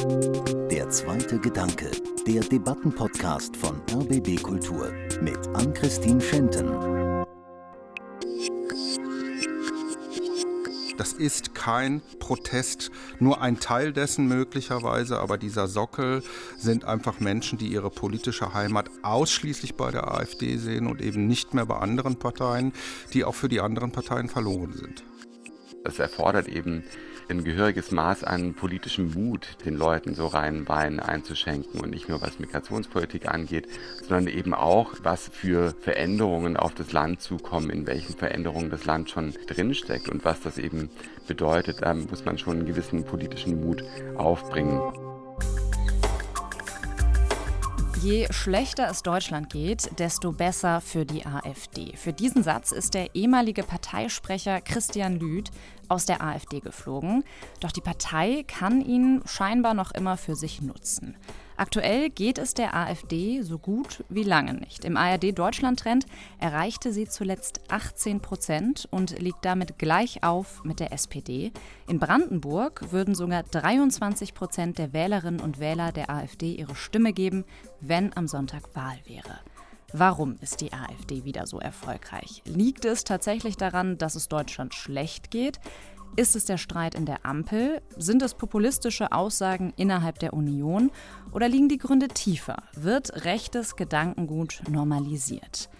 Der zweite Gedanke, der Debattenpodcast von RBB Kultur mit Ann-Christine Schenten. Das ist kein Protest, nur ein Teil dessen möglicherweise, aber dieser Sockel sind einfach Menschen, die ihre politische Heimat ausschließlich bei der AfD sehen und eben nicht mehr bei anderen Parteien, die auch für die anderen Parteien verloren sind. Es erfordert eben ein gehöriges Maß an politischem Mut, den Leuten so rein Wein einzuschenken und nicht nur was Migrationspolitik angeht, sondern eben auch, was für Veränderungen auf das Land zukommen, in welchen Veränderungen das Land schon drinsteckt und was das eben bedeutet. Da muss man schon einen gewissen politischen Mut aufbringen. Je schlechter es Deutschland geht, desto besser für die AfD. Für diesen Satz ist der ehemalige Parteisprecher Christian Lüth aus der AfD geflogen. Doch die Partei kann ihn scheinbar noch immer für sich nutzen. Aktuell geht es der AfD so gut wie lange nicht. Im ARD-Deutschland-Trend erreichte sie zuletzt 18 Prozent und liegt damit gleich auf mit der SPD. In Brandenburg würden sogar 23 Prozent der Wählerinnen und Wähler der AfD ihre Stimme geben, wenn am Sonntag Wahl wäre. Warum ist die AfD wieder so erfolgreich? Liegt es tatsächlich daran, dass es Deutschland schlecht geht? Ist es der Streit in der Ampel? Sind es populistische Aussagen innerhalb der Union? Oder liegen die Gründe tiefer? Wird rechtes Gedankengut normalisiert?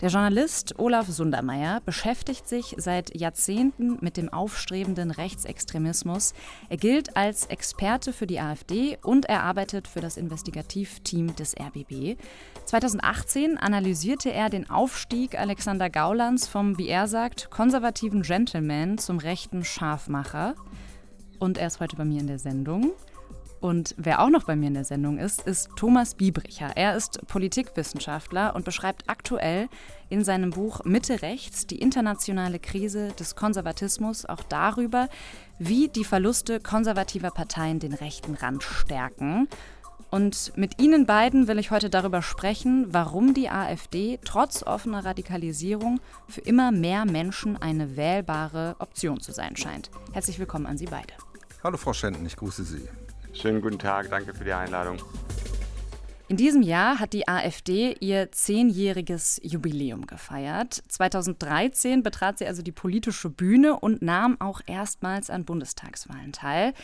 Der Journalist Olaf Sundermeier beschäftigt sich seit Jahrzehnten mit dem aufstrebenden Rechtsextremismus. Er gilt als Experte für die AfD und er arbeitet für das Investigativteam des RBB. 2018 analysierte er den Aufstieg Alexander Gaulands vom, wie er sagt, konservativen Gentleman zum rechten Scharfmacher. Und er ist heute bei mir in der Sendung. Und wer auch noch bei mir in der Sendung ist, ist Thomas Biebricher. Er ist Politikwissenschaftler und beschreibt aktuell in seinem Buch Mitte Rechts die internationale Krise des Konservatismus auch darüber, wie die Verluste konservativer Parteien den rechten Rand stärken. Und mit Ihnen beiden will ich heute darüber sprechen, warum die AfD trotz offener Radikalisierung für immer mehr Menschen eine wählbare Option zu sein scheint. Herzlich willkommen an Sie beide. Hallo Frau Schenten, ich grüße Sie. Schönen guten Tag, danke für die Einladung. In diesem Jahr hat die AfD ihr zehnjähriges Jubiläum gefeiert. 2013 betrat sie also die politische Bühne und nahm auch erstmals an Bundestagswahlen teil.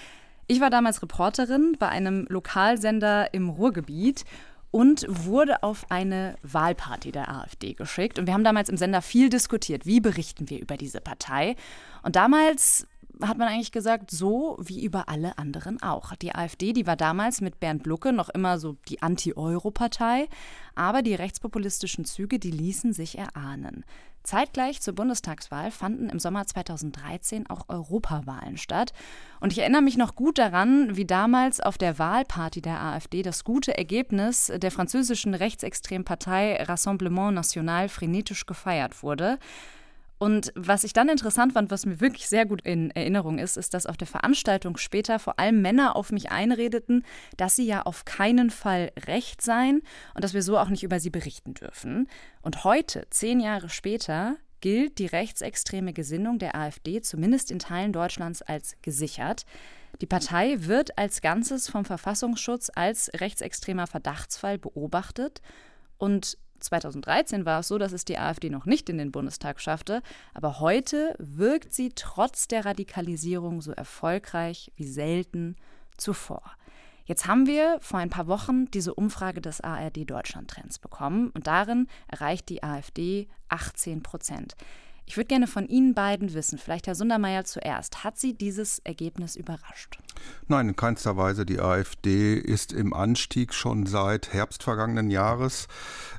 Ich war damals Reporterin bei einem Lokalsender im Ruhrgebiet und wurde auf eine Wahlparty der AfD geschickt. Und wir haben damals im Sender viel diskutiert, wie berichten wir über diese Partei. Und damals hat man eigentlich gesagt, so wie über alle anderen auch. Die AfD, die war damals mit Bernd Lucke noch immer so die Anti-Euro-Partei, aber die rechtspopulistischen Züge, die ließen sich erahnen. Zeitgleich zur Bundestagswahl fanden im Sommer 2013 auch Europawahlen statt. Und ich erinnere mich noch gut daran, wie damals auf der Wahlparty der AfD das gute Ergebnis der französischen rechtsextremen Partei Rassemblement National frenetisch gefeiert wurde. Und was ich dann interessant fand, was mir wirklich sehr gut in Erinnerung ist, ist, dass auf der Veranstaltung später vor allem Männer auf mich einredeten, dass sie ja auf keinen Fall recht seien und dass wir so auch nicht über sie berichten dürfen. Und heute, zehn Jahre später, gilt die rechtsextreme Gesinnung der AfD zumindest in Teilen Deutschlands als gesichert. Die Partei wird als Ganzes vom Verfassungsschutz als rechtsextremer Verdachtsfall beobachtet und 2013 war es so, dass es die AfD noch nicht in den Bundestag schaffte, aber heute wirkt sie trotz der Radikalisierung so erfolgreich wie selten zuvor. Jetzt haben wir vor ein paar Wochen diese Umfrage des ARD Deutschland Trends bekommen und darin erreicht die AfD 18 Prozent. Ich würde gerne von Ihnen beiden wissen, vielleicht Herr Sundermeier zuerst, hat Sie dieses Ergebnis überrascht? Nein, in keinster Weise. Die AfD ist im Anstieg schon seit Herbst vergangenen Jahres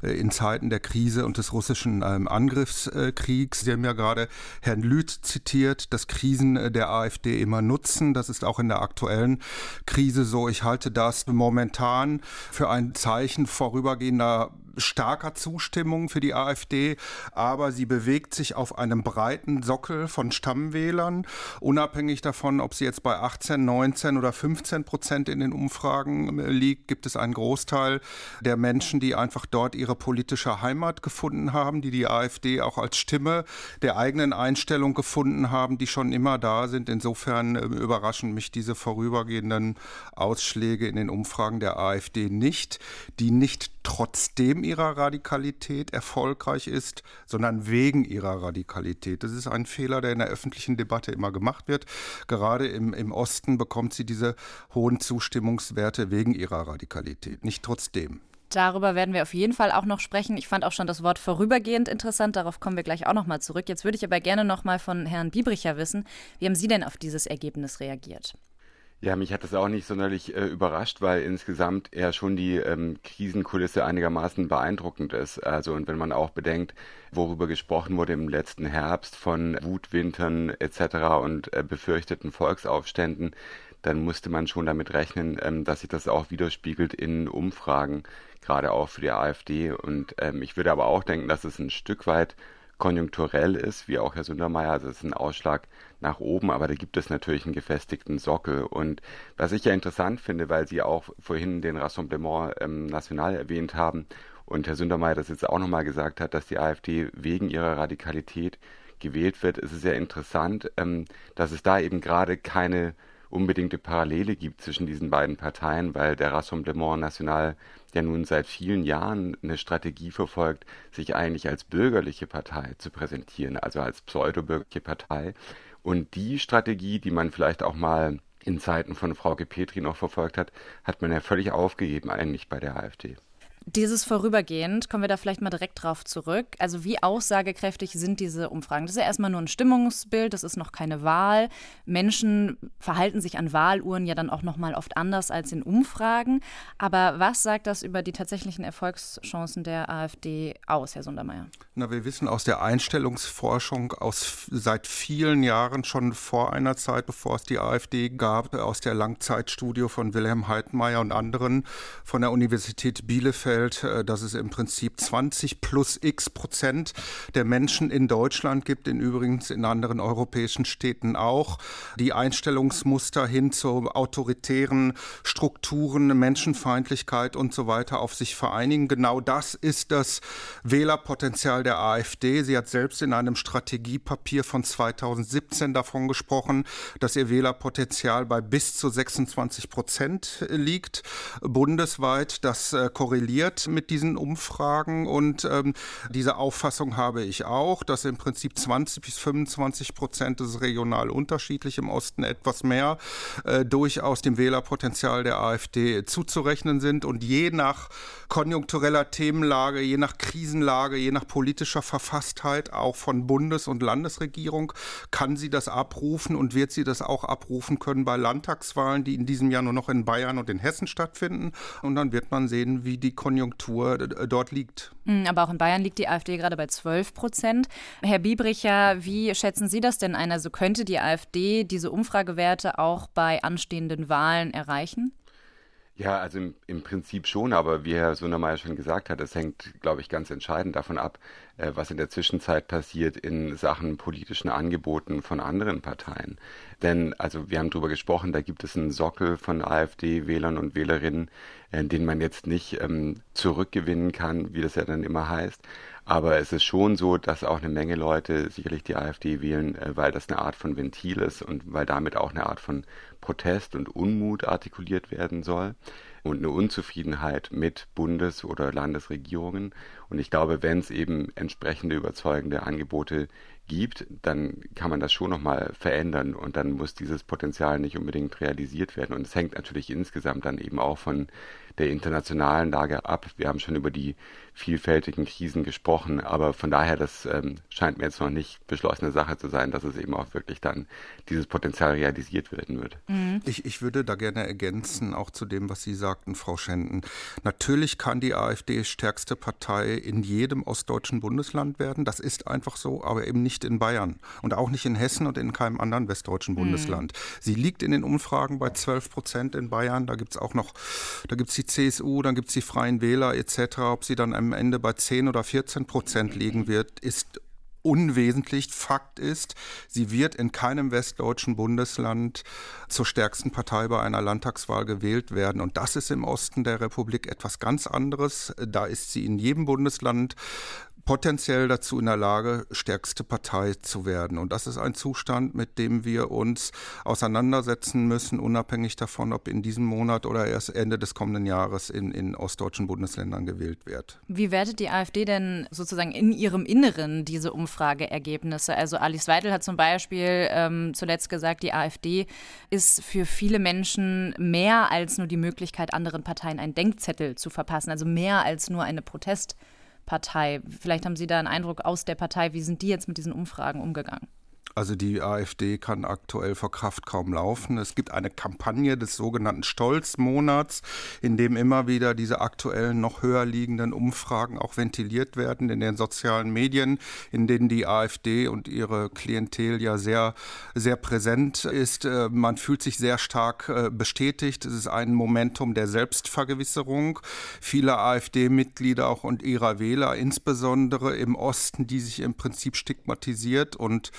äh, in Zeiten der Krise und des russischen ähm, Angriffskriegs. Sie haben ja gerade Herrn Lüth zitiert, dass Krisen äh, der AfD immer nutzen. Das ist auch in der aktuellen Krise so. Ich halte das momentan für ein Zeichen vorübergehender starker Zustimmung für die AfD, aber sie bewegt sich auf einem breiten Sockel von Stammwählern, unabhängig davon, ob sie jetzt bei 18, 19 oder 15 Prozent in den Umfragen äh, liegt, gibt es einen Großteil der Menschen, die einfach dort ihre politische Heimat gefunden haben, die die AfD auch als Stimme der eigenen Einstellung gefunden haben, die schon immer da sind. Insofern äh, überraschen mich diese vorübergehenden Ausschläge in den Umfragen der AfD nicht, die nicht trotzdem ihrer Radikalität erfolgreich ist, sondern wegen ihrer Radikalität. Das ist ein Fehler, der in der öffentlichen Debatte immer gemacht wird. Gerade im, im Osten bekommt sie diese hohen Zustimmungswerte wegen ihrer Radikalität, nicht trotzdem. Darüber werden wir auf jeden Fall auch noch sprechen. Ich fand auch schon das Wort vorübergehend interessant. Darauf kommen wir gleich auch noch mal zurück. Jetzt würde ich aber gerne noch mal von Herrn Biebricher wissen, wie haben Sie denn auf dieses Ergebnis reagiert? Ja, mich hat das auch nicht sonderlich äh, überrascht, weil insgesamt ja schon die ähm, Krisenkulisse einigermaßen beeindruckend ist. Also und wenn man auch bedenkt, worüber gesprochen wurde im letzten Herbst von Wutwintern etc. und äh, befürchteten Volksaufständen, dann musste man schon damit rechnen, ähm, dass sich das auch widerspiegelt in Umfragen, gerade auch für die AfD. Und ähm, ich würde aber auch denken, dass es ein Stück weit konjunkturell ist, wie auch Herr Sundermeier, also es ist ein Ausschlag nach oben, aber da gibt es natürlich einen gefestigten Sockel. Und was ich ja interessant finde, weil Sie auch vorhin den Rassemblement ähm, National erwähnt haben und Herr Sundermeier das jetzt auch nochmal gesagt hat, dass die AfD wegen ihrer Radikalität gewählt wird, ist es ja interessant, ähm, dass es da eben gerade keine unbedingte Parallele gibt zwischen diesen beiden Parteien, weil der Rassemblement National ja nun seit vielen Jahren eine Strategie verfolgt, sich eigentlich als bürgerliche Partei zu präsentieren, also als pseudobürgerliche Partei. Und die Strategie, die man vielleicht auch mal in Zeiten von Frau Petri noch verfolgt hat, hat man ja völlig aufgegeben eigentlich bei der AfD. Dieses vorübergehend, kommen wir da vielleicht mal direkt drauf zurück. Also wie aussagekräftig sind diese Umfragen? Das ist ja erstmal nur ein Stimmungsbild, das ist noch keine Wahl. Menschen verhalten sich an Wahluhren ja dann auch noch mal oft anders als in Umfragen. Aber was sagt das über die tatsächlichen Erfolgschancen der AfD aus, Herr Sundermeier? Na, wir wissen aus der Einstellungsforschung aus seit vielen Jahren, schon vor einer Zeit, bevor es die AfD gab, aus der Langzeitstudie von Wilhelm Heidmeier und anderen von der Universität Bielefeld, festgestellt, äh, dass es im Prinzip 20 plus x Prozent der Menschen in Deutschland gibt, in übrigens in anderen europäischen Städten auch, die Einstellungsmuster hin zu autoritären Strukturen, Menschenfeindlichkeit und so weiter auf sich vereinigen. Genau das ist das Wählerpotenzial der AfD. Sie hat selbst in einem Strategiepapier von 2017 davon gesprochen, dass ihr Wählerpotenzial bei bis zu 26 Prozent liegt bundesweit. Das äh, korreliert korreliert mit diesen Umfragen und ähm, diese Auffassung habe ich auch, dass im Prinzip 20 bis 25 Prozent, das ist regional unterschiedlich, im Osten etwas mehr, äh, durchaus dem Wählerpotenzial der AfD zuzurechnen sind und je nach konjunktureller Themenlage, je nach Krisenlage, je nach politischer Verfasstheit auch von Bundes- und Landesregierung kann sie das abrufen und wird sie das auch abrufen können bei Landtagswahlen, die in diesem Jahr nur noch in Bayern und in Hessen stattfinden. Und dann wird man sehen, wie die Konjunktur äh, dort liegt. Hm, aber auch in Bayern liegt die AfD gerade bei 12 Prozent. Herr Biebricher, wie schätzen Sie das denn ein? Also könnte die AfD diese Umfragewerte auch bei anstehenden Wahlen erreichen? Ja, also im, im Prinzip schon, aber wie Herr Sundermeier schon gesagt hat, es hängt, glaube ich, ganz entscheidend davon ab, was in der Zwischenzeit passiert in Sachen politischen Angeboten von anderen Parteien. Denn, also wir haben darüber gesprochen, da gibt es einen Sockel von AfD-Wählern und Wählerinnen, äh, den man jetzt nicht ähm, zurückgewinnen kann, wie das ja dann immer heißt. Aber es ist schon so, dass auch eine Menge Leute sicherlich die AfD wählen, äh, weil das eine Art von Ventil ist und weil damit auch eine Art von Protest und Unmut artikuliert werden soll und eine Unzufriedenheit mit Bundes- oder Landesregierungen. Und ich glaube, wenn es eben entsprechende überzeugende Angebote gibt, dann kann man das schon nochmal verändern und dann muss dieses Potenzial nicht unbedingt realisiert werden. Und es hängt natürlich insgesamt dann eben auch von der internationalen Lage ab. Wir haben schon über die vielfältigen Krisen gesprochen, aber von daher, das ähm, scheint mir jetzt noch nicht beschlossene Sache zu sein, dass es eben auch wirklich dann dieses Potenzial realisiert werden wird. Mhm. Ich, ich würde da gerne ergänzen, auch zu dem, was Sie sagten, Frau Schenden. Natürlich kann die AfD stärkste Partei in jedem ostdeutschen Bundesland werden. Das ist einfach so, aber eben nicht nicht in Bayern und auch nicht in Hessen und in keinem anderen westdeutschen hm. Bundesland. Mhm. Sie liegt in den Umfragen bei 12 Prozent in Bayern. Da gibt es auch noch, da gibt es die CSU, dann gibt es die Freien Wähler etc. Ob sie dann am Ende bei 10 oder 14 Prozent liegen wird, ist unwesentlich. Fakt ist, sie wird in keinem westdeutschen Bundesland zur stärksten Partei bei einer Landtagswahl gewählt werden. Und das ist im Osten der Republik etwas ganz anderes. Da ist sie in jedem Bundesland potenziell dazu in der Lage, stärkste Partei zu werden. Und das ist ein Zustand, mit dem wir uns auseinandersetzen müssen, unabhängig davon, ob in diesem Monat oder erst Ende des kommenden Jahres in, in ostdeutschen Bundesländern gewählt wird. Wie wertet die AfD denn sozusagen in ihrem Inneren diese Umfrageergebnisse? Also Alice Weidel hat zum Beispiel ähm, zuletzt gesagt, die AfD ist für viele Menschen mehr als nur die Möglichkeit, anderen Parteien einen Denkzettel zu verpassen, also mehr als nur eine Protest- Partei. Vielleicht haben Sie da einen Eindruck aus der Partei. Wie sind die jetzt mit diesen Umfragen umgegangen? Also die AfD kann aktuell vor Kraft kaum laufen. Es gibt eine Kampagne des sogenannten Stolzmonats, in dem immer wieder diese aktuellen noch höher liegenden Umfragen auch ventiliert werden in den sozialen Medien, in denen die AfD und ihre Klientel ja sehr, sehr präsent ist. Äh, man fühlt sich sehr stark äh, bestätigt. Es ist ein Momentum der Selbstvergewisserung. Viele AfD-Mitglieder auch und ihrer Wähler, insbesondere im Osten, die sich im Prinzip stigmatisiert und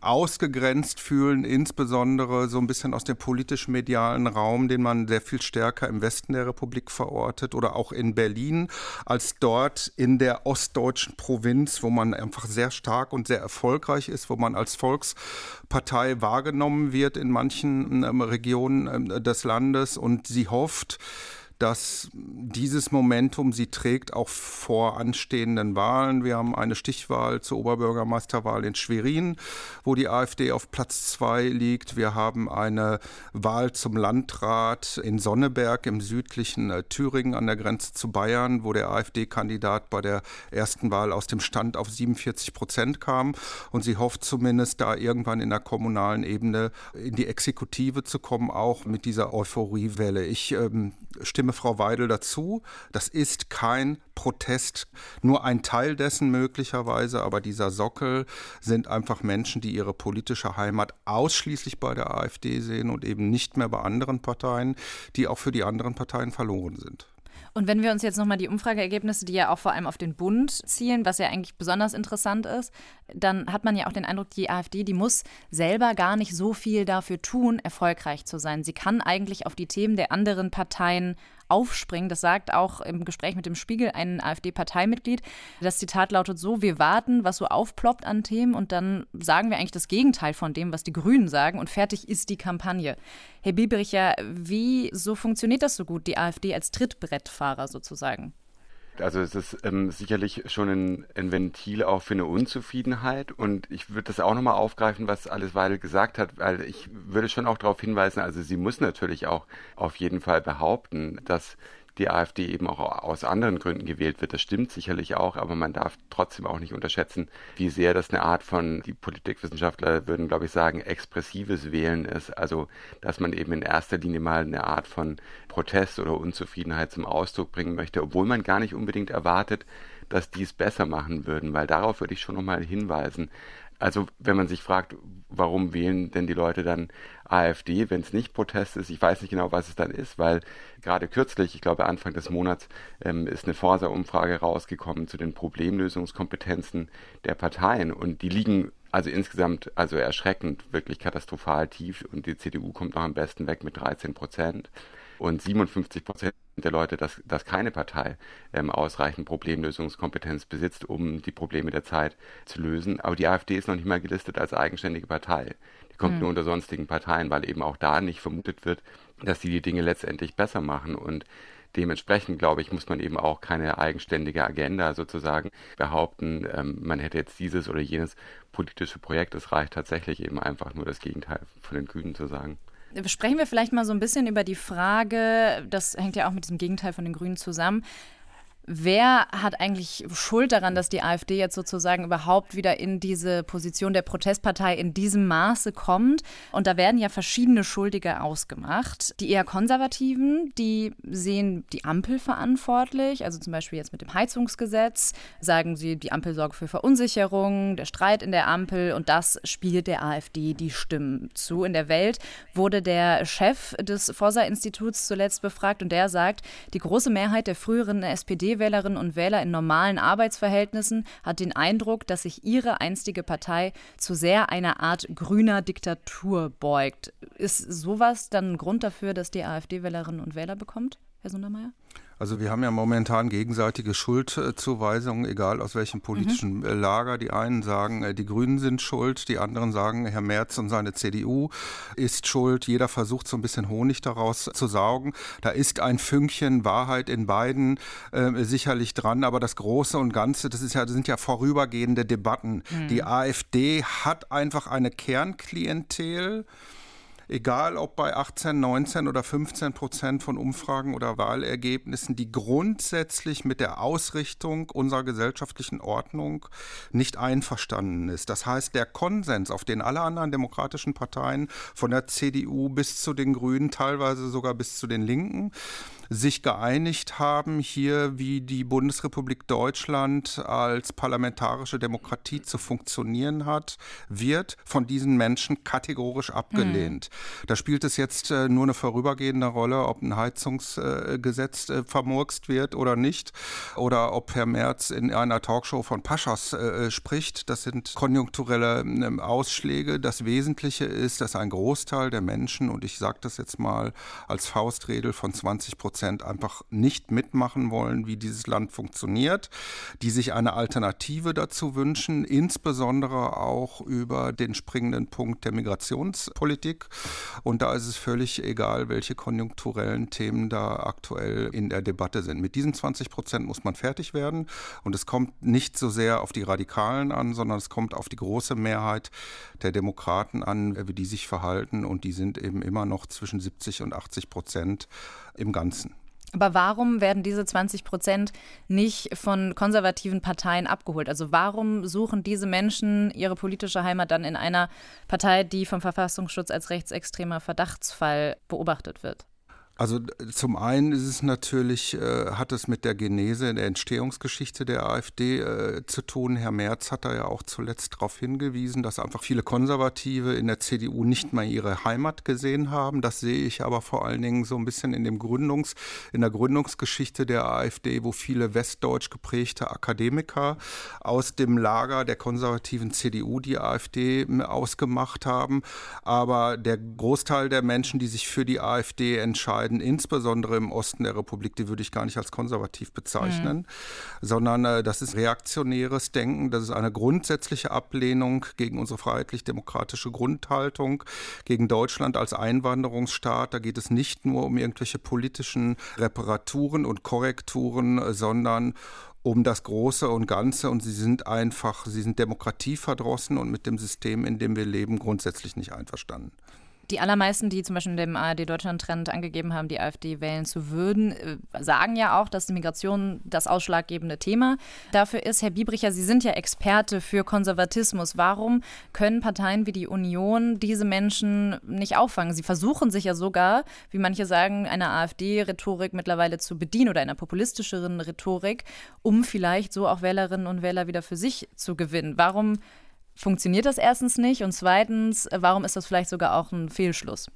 ausgegrenzt fühlen, insbesondere so ein bisschen aus dem politisch-medialen Raum, den man sehr viel stärker im Westen der Republik verortet oder auch in Berlin, als dort in der ostdeutschen Provinz, wo man einfach sehr stark und sehr erfolgreich ist, wo man als Volkspartei wahrgenommen wird in manchen ähm, Regionen ähm, des Landes und sie hofft, dass dieses Momentum sie trägt auch vor anstehenden Wahlen. Wir haben eine Stichwahl zur Oberbürgermeisterwahl in Schwerin, wo die AfD auf Platz zwei liegt. Wir haben eine Wahl zum Landrat in Sonneberg im südlichen äh, Thüringen an der Grenze zu Bayern, wo der AfD-Kandidat bei der ersten Wahl aus dem Stand auf 47 Prozent kam. Und sie hofft zumindest da irgendwann in der kommunalen Ebene in die Exekutive zu kommen, auch mit dieser Euphoriewelle. Ich ähm, stimme stimme Frau Weidel dazu. Das ist kein Protest, nur ein Teil dessen möglicherweise, aber dieser Sockel sind einfach Menschen, die ihre politische Heimat ausschließlich bei der AfD sehen und eben nicht mehr bei anderen Parteien, die auch für die anderen Parteien verloren sind. Und wenn wir uns jetzt nochmal die Umfrageergebnisse, die ja auch vor allem auf den Bund zielen, was ja eigentlich besonders interessant ist, dann hat man ja auch den Eindruck, die AfD, die muss selber gar nicht so viel dafür tun, erfolgreich zu sein. Sie kann eigentlich auf die Themen der anderen Parteien aufspringen. Das sagt auch im Gespräch mit dem Spiegel ein AfD-Parteimitglied. Das Zitat lautet so: Wir warten, was so aufploppt an Themen und dann sagen wir eigentlich das Gegenteil von dem, was die Grünen sagen und fertig ist die Kampagne. Herr Biebricher, wie so funktioniert das so gut, die AfD als Trittbrettfahrer sozusagen? Also es ist ähm, sicherlich schon ein, ein, Ventil auch für eine Unzufriedenheit. Und ich würde das auch nochmal aufgreifen, was Alice Weidel gesagt hat, weil ich würde schon auch darauf hinweisen, also sie muss natürlich auch auf jeden Fall behaupten, dass die AfD eben auch aus anderen Gründen gewählt wird. Das stimmt sicherlich auch, aber man darf trotzdem auch nicht unterschätzen, wie sehr das eine Art von, die Politikwissenschaftler würden, glaube ich, sagen, expressives Wählen ist. Also, dass man eben in erster Linie mal eine Art von Protest oder Unzufriedenheit zum Ausdruck bringen möchte, obwohl man gar nicht unbedingt erwartet, dass die es besser machen würden, weil darauf würde ich schon nochmal hinweisen. Also wenn man sich fragt, warum wählen denn die Leute dann AfD, wenn es nicht Protest ist, ich weiß nicht genau, was es dann ist, weil gerade kürzlich, ich glaube Anfang des Monats, ähm, ist eine Forsa-Umfrage rausgekommen zu den Problemlösungskompetenzen der Parteien. Und die liegen also insgesamt also erschreckend, wirklich katastrophal tief. Und die CDU kommt noch am besten weg mit 13 Prozent. Und 57 Prozent der Leute, dass, dass keine Partei ähm, ausreichend Problemlösungskompetenz besitzt, um die Probleme der Zeit zu lösen. Aber die AfD ist noch nicht mal gelistet als eigenständige Partei. Die kommt mhm. nur unter sonstigen Parteien, weil eben auch da nicht vermutet wird, dass sie die Dinge letztendlich besser machen. Und dementsprechend, glaube ich, muss man eben auch keine eigenständige Agenda sozusagen behaupten, ähm, man hätte jetzt dieses oder jenes politische Projekt. Es reicht tatsächlich eben einfach nur das Gegenteil von den Grünen zu sagen. Sprechen wir vielleicht mal so ein bisschen über die Frage, das hängt ja auch mit diesem Gegenteil von den Grünen zusammen. Wer hat eigentlich Schuld daran, dass die AfD jetzt sozusagen überhaupt wieder in diese Position der Protestpartei in diesem Maße kommt? Und da werden ja verschiedene Schuldige ausgemacht. Die eher Konservativen, die sehen die Ampel verantwortlich, also zum Beispiel jetzt mit dem Heizungsgesetz, sagen sie, die Ampel sorgt für Verunsicherung, der Streit in der Ampel und das spielt der AfD die Stimmen zu. In der Welt wurde der Chef des Forsa-Instituts zuletzt befragt und der sagt, die große Mehrheit der früheren SPD-Wählerinnen und Wähler in normalen Arbeitsverhältnissen hat den Eindruck, dass sich ihre einstige Partei zu sehr einer Art grüner Diktatur beugt. Ist sowas dann ein Grund dafür, dass die AfD Wählerinnen und Wähler bekommt, Herr Sundermeier? Also wir haben ja momentan gegenseitige Schuldzuweisungen, egal aus welchem politischen mhm. Lager. Die einen sagen, äh, die Grünen sind schuld, die anderen sagen, Herr Merz und seine CDU ist schuld. Jeder versucht so ein bisschen Honig daraus zu saugen. Da ist ein Fünkchen Wahrheit in beiden äh, sicherlich dran, aber das Große und Ganze, das, ja, das sind ja vorübergehende Debatten. Mhm. Die AfD hat einfach eine Kernklientel egal ob bei 18, 19 oder 15 Prozent von Umfragen oder Wahlergebnissen, die grundsätzlich mit der Ausrichtung unserer gesellschaftlichen Ordnung nicht einverstanden ist. Das heißt, der Konsens, auf den alle anderen demokratischen Parteien von der CDU bis zu den Grünen, teilweise sogar bis zu den Linken, sich geeinigt haben, hier wie die Bundesrepublik Deutschland als parlamentarische Demokratie zu funktionieren hat, wird von diesen Menschen kategorisch abgelehnt. Mhm. Da spielt es jetzt äh, nur eine vorübergehende Rolle, ob ein Heizungsgesetz äh, vermurkst wird oder nicht, oder ob Herr Merz in einer Talkshow von Paschas äh, spricht. Das sind konjunkturelle ähm, Ausschläge. Das Wesentliche ist, dass ein Großteil der Menschen, und ich sage das jetzt mal als Faustredel von 20 Prozent, Prozent einfach nicht mitmachen wollen, wie dieses Land funktioniert, die sich eine Alternative dazu wünschen, insbesondere auch über den springenden Punkt der Migrationspolitik. Und da ist es völlig egal, welche konjunkturellen Themen da aktuell in der Debatte sind. Mit diesen 20 Prozent muss man fertig werden. Und es kommt nicht so sehr auf die Radikalen an, sondern es kommt auf die große Mehrheit der Demokraten an, wie die sich verhalten. Und die sind eben immer noch zwischen 70 und 80 Prozent im Ganzen. Aber warum werden diese 20 Prozent nicht von konservativen Parteien abgeholt? Also warum suchen diese Menschen ihre politische Heimat dann in einer Partei, die vom Verfassungsschutz als rechtsextremer Verdachtsfall beobachtet wird? Also zum einen ist es natürlich, äh, hat es mit der Genese, der Entstehungsgeschichte der AfD äh, zu tun. Herr Merz hat da ja auch zuletzt darauf hingewiesen, dass einfach viele Konservative in der CDU nicht mal ihre Heimat gesehen haben. Das sehe ich aber vor allen Dingen so ein bisschen in dem Gründungs, in der Gründungsgeschichte der AfD, wo viele westdeutsch geprägte Akademiker aus dem Lager der konservativen CDU die AfD ausgemacht haben. Aber der Großteil der Menschen, die sich für die AfD entscheiden, werden, insbesondere im Osten der Republik, die würde ich gar nicht als konservativ bezeichnen, mhm. sondern äh, das ist reaktionäres Denken, das ist eine grundsätzliche Ablehnung gegen unsere freiheitlich-demokratische Grundhaltung, gegen Deutschland als Einwanderungsstaat. Da geht es nicht nur um irgendwelche politischen Reparaturen und Korrekturen, sondern um das Große und Ganze und sie sind einfach, sie sind demokratieverdrossen und mit dem System, in dem wir leben, grundsätzlich nicht einverstanden. Die allermeisten, die zum Beispiel in dem ARD-Deutschland-Trend angegeben haben, die AfD wählen zu würden, äh, sagen ja auch, dass die Migration das ausschlaggebende Thema dafür ist. Herr Biebricher, Sie sind ja Experte für Konservatismus. Warum können Parteien wie die Union diese Menschen nicht auffangen? Sie versuchen sich ja sogar, wie manche sagen, einer AfD-Rhetorik mittlerweile zu bedienen oder einer populistischeren Rhetorik, um vielleicht so auch Wählerinnen und Wähler wieder für sich zu gewinnen. Warum funktioniert das erstens nicht und zweitens, warum ist das vielleicht sogar auch ein Fehlschluss?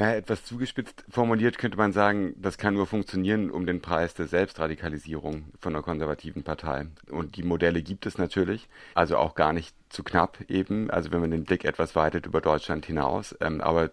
Ja, etwas zugespitzt formuliert könnte man sagen, das kann nur funktionieren um den Preis der Selbstradikalisierung von einer konservativen Partei. Und die Modelle gibt es natürlich, also auch gar nicht zu knapp eben, also wenn man den Blick etwas weitet über Deutschland hinaus. Ähm, aber